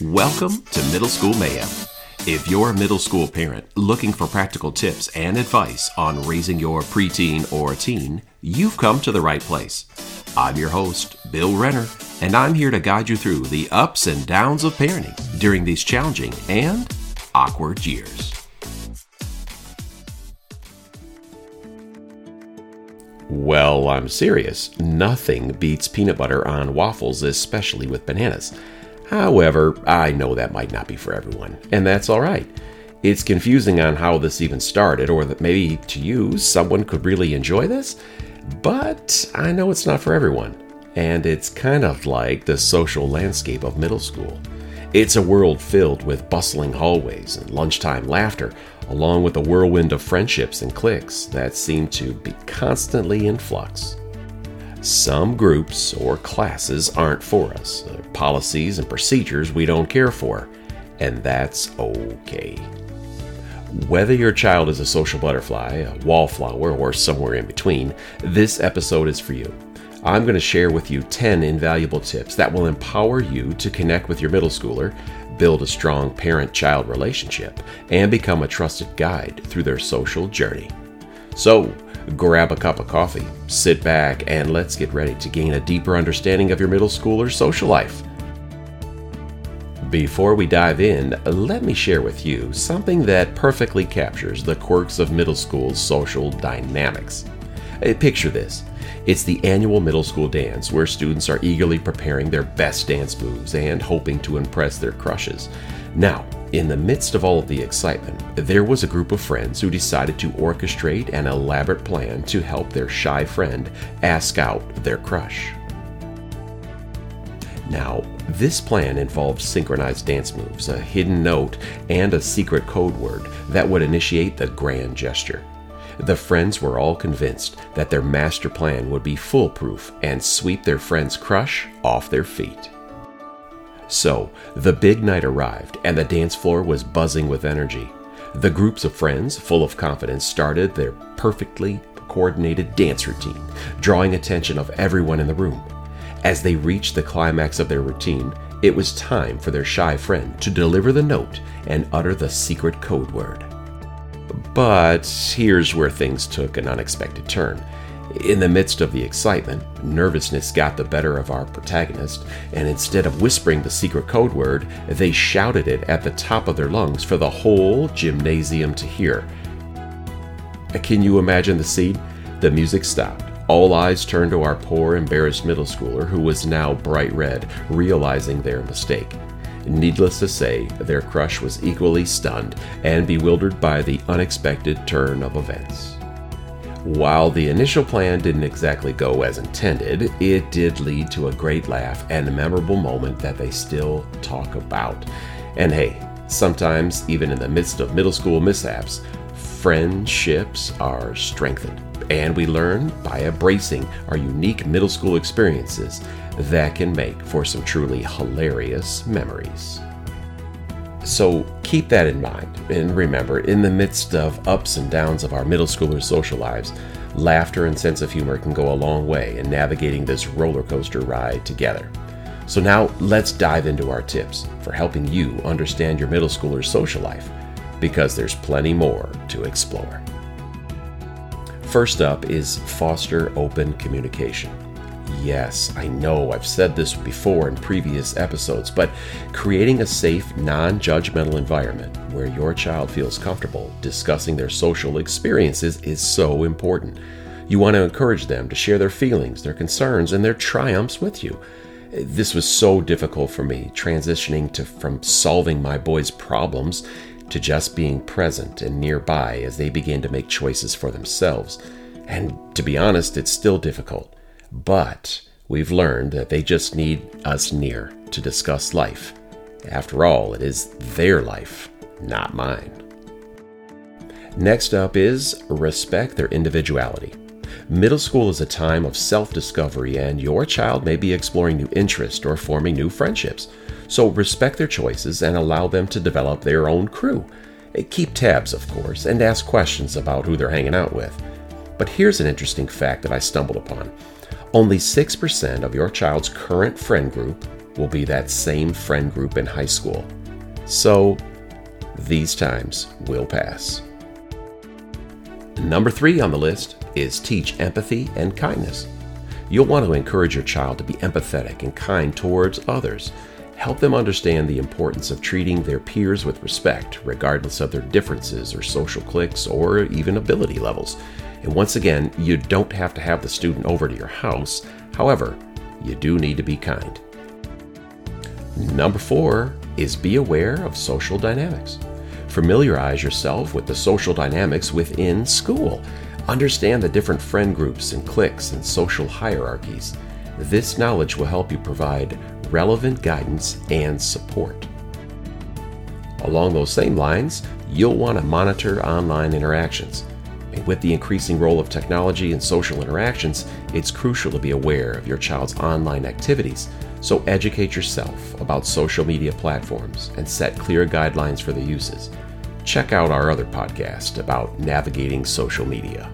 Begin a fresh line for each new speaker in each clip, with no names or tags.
Welcome to Middle School Mayhem. If you're a middle school parent looking for practical tips and advice on raising your preteen or teen, you've come to the right place. I'm your host, Bill Renner, and I'm here to guide you through the ups and downs of parenting during these challenging and awkward years. Well, I'm serious. Nothing beats peanut butter on waffles, especially with bananas. However, I know that might not be for everyone, and that's alright. It's confusing on how this even started, or that maybe to you, someone could really enjoy this, but I know it's not for everyone. And it's kind of like the social landscape of middle school. It's a world filled with bustling hallways and lunchtime laughter, along with a whirlwind of friendships and cliques that seem to be constantly in flux. Some groups or classes aren't for us, policies and procedures we don't care for, and that's okay. Whether your child is a social butterfly, a wallflower, or somewhere in between, this episode is for you. I'm going to share with you 10 invaluable tips that will empower you to connect with your middle schooler, build a strong parent child relationship, and become a trusted guide through their social journey. So, grab a cup of coffee, sit back, and let's get ready to gain a deeper understanding of your middle schooler's social life. Before we dive in, let me share with you something that perfectly captures the quirks of middle school's social dynamics. Uh, picture this it's the annual middle school dance where students are eagerly preparing their best dance moves and hoping to impress their crushes. Now, in the midst of all of the excitement, there was a group of friends who decided to orchestrate an elaborate plan to help their shy friend ask out their crush. Now, this plan involved synchronized dance moves, a hidden note, and a secret code word that would initiate the grand gesture. The friends were all convinced that their master plan would be foolproof and sweep their friend's crush off their feet. So, the big night arrived, and the dance floor was buzzing with energy. The groups of friends, full of confidence, started their perfectly coordinated dance routine, drawing attention of everyone in the room. As they reached the climax of their routine, it was time for their shy friend to deliver the note and utter the secret code word. But here's where things took an unexpected turn. In the midst of the excitement, nervousness got the better of our protagonist, and instead of whispering the secret code word, they shouted it at the top of their lungs for the whole gymnasium to hear. Can you imagine the scene? The music stopped. All eyes turned to our poor, embarrassed middle schooler, who was now bright red, realizing their mistake. Needless to say, their crush was equally stunned and bewildered by the unexpected turn of events. While the initial plan didn't exactly go as intended, it did lead to a great laugh and a memorable moment that they still talk about. And hey, sometimes, even in the midst of middle school mishaps, friendships are strengthened. And we learn by embracing our unique middle school experiences that can make for some truly hilarious memories. So keep that in mind, and remember, in the midst of ups and downs of our middle schoolers' social lives, laughter and sense of humor can go a long way in navigating this roller coaster ride together. So now let's dive into our tips for helping you understand your middle schooler's social life, because there's plenty more to explore. First up is foster open communication. Yes, I know I've said this before in previous episodes, but creating a safe, non judgmental environment where your child feels comfortable discussing their social experiences is so important. You want to encourage them to share their feelings, their concerns, and their triumphs with you. This was so difficult for me, transitioning to from solving my boys' problems to just being present and nearby as they begin to make choices for themselves. And to be honest, it's still difficult. But we've learned that they just need us near to discuss life. After all, it is their life, not mine. Next up is respect their individuality. Middle school is a time of self discovery, and your child may be exploring new interests or forming new friendships. So respect their choices and allow them to develop their own crew. Eh, keep tabs, of course, and ask questions about who they're hanging out with. But here's an interesting fact that I stumbled upon only 6% of your child's current friend group will be that same friend group in high school. So, these times will pass. Number three on the list is teach empathy and kindness. You'll want to encourage your child to be empathetic and kind towards others. Help them understand the importance of treating their peers with respect, regardless of their differences or social cliques or even ability levels. And once again, you don't have to have the student over to your house. However, you do need to be kind. Number four is be aware of social dynamics. Familiarize yourself with the social dynamics within school. Understand the different friend groups and cliques and social hierarchies. This knowledge will help you provide relevant guidance and support. Along those same lines, you'll want to monitor online interactions. With the increasing role of technology and social interactions, it's crucial to be aware of your child's online activities. So educate yourself about social media platforms and set clear guidelines for the uses. Check out our other podcast about navigating social media.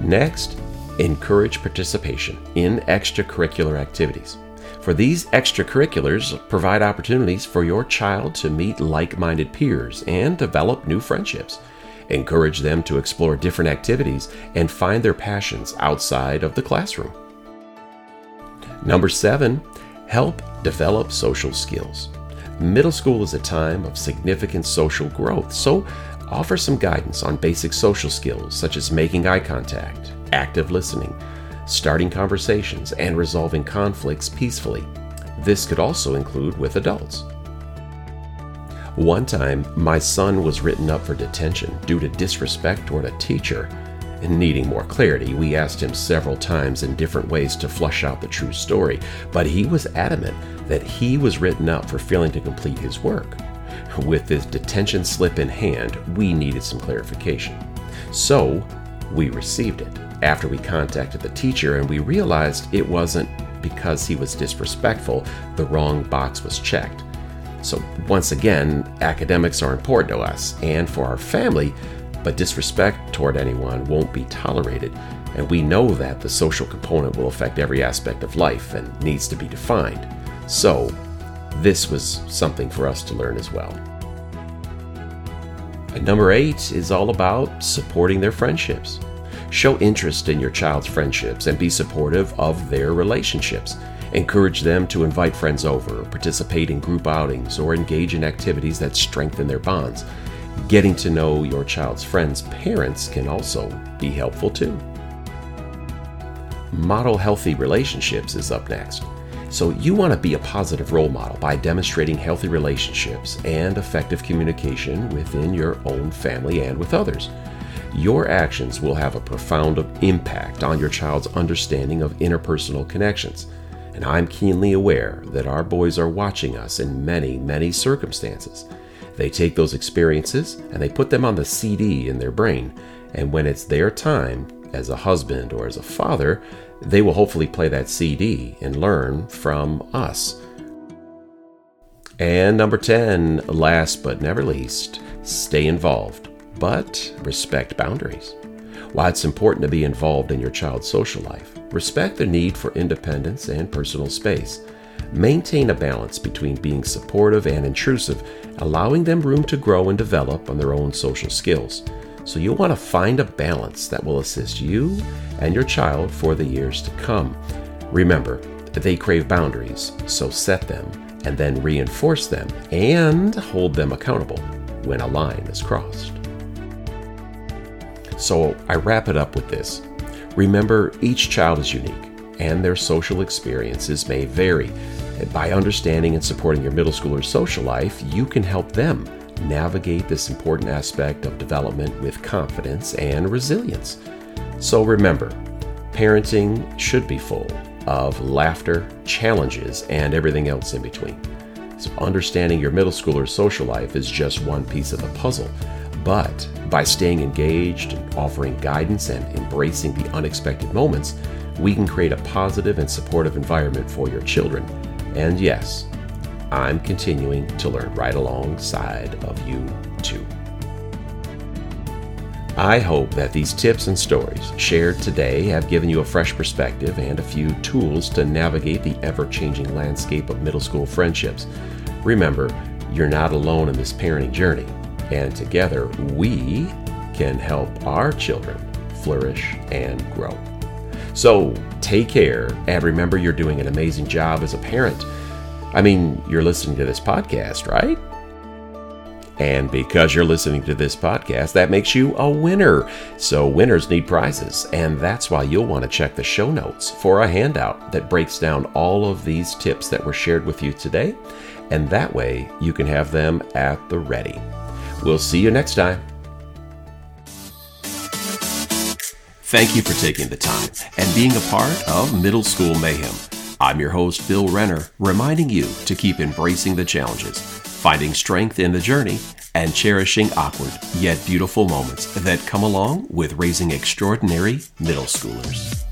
Next, encourage participation in extracurricular activities. For these extracurriculars provide opportunities for your child to meet like minded peers and develop new friendships. Encourage them to explore different activities and find their passions outside of the classroom. Number seven, help develop social skills. Middle school is a time of significant social growth, so offer some guidance on basic social skills such as making eye contact, active listening, starting conversations, and resolving conflicts peacefully. This could also include with adults. One time, my son was written up for detention due to disrespect toward a teacher. And needing more clarity, we asked him several times in different ways to flush out the true story, but he was adamant that he was written up for failing to complete his work. With this detention slip in hand, we needed some clarification. So, we received it after we contacted the teacher and we realized it wasn't because he was disrespectful, the wrong box was checked. So, once again, academics are important to us and for our family, but disrespect toward anyone won't be tolerated. And we know that the social component will affect every aspect of life and needs to be defined. So, this was something for us to learn as well. And number eight is all about supporting their friendships. Show interest in your child's friendships and be supportive of their relationships. Encourage them to invite friends over, participate in group outings, or engage in activities that strengthen their bonds. Getting to know your child's friends' parents can also be helpful too. Model healthy relationships is up next. So, you want to be a positive role model by demonstrating healthy relationships and effective communication within your own family and with others. Your actions will have a profound impact on your child's understanding of interpersonal connections. And I'm keenly aware that our boys are watching us in many, many circumstances. They take those experiences and they put them on the CD in their brain, and when it's their time, as a husband or as a father, they will hopefully play that CD and learn from us. And number 10, last but never least, stay involved, but respect boundaries. While it's important to be involved in your child's social life, respect the need for independence and personal space. Maintain a balance between being supportive and intrusive, allowing them room to grow and develop on their own social skills. So you'll want to find a balance that will assist you and your child for the years to come. Remember, they crave boundaries, so set them and then reinforce them and hold them accountable when a line is crossed. So I wrap it up with this. Remember, each child is unique and their social experiences may vary. By understanding and supporting your middle schooler's social life, you can help them navigate this important aspect of development with confidence and resilience. So remember, parenting should be full of laughter, challenges, and everything else in between. So, understanding your middle schooler's social life is just one piece of the puzzle. But by staying engaged and offering guidance and embracing the unexpected moments, we can create a positive and supportive environment for your children. And yes, I'm continuing to learn right alongside of you too. I hope that these tips and stories shared today have given you a fresh perspective and a few tools to navigate the ever changing landscape of middle school friendships. Remember, you're not alone in this parenting journey, and together we can help our children flourish and grow. So take care, and remember you're doing an amazing job as a parent. I mean, you're listening to this podcast, right? And because you're listening to this podcast, that makes you a winner. So, winners need prizes. And that's why you'll want to check the show notes for a handout that breaks down all of these tips that were shared with you today. And that way, you can have them at the ready. We'll see you next time. Thank you for taking the time and being a part of Middle School Mayhem. I'm your host, Bill Renner, reminding you to keep embracing the challenges, finding strength in the journey, and cherishing awkward yet beautiful moments that come along with raising extraordinary middle schoolers.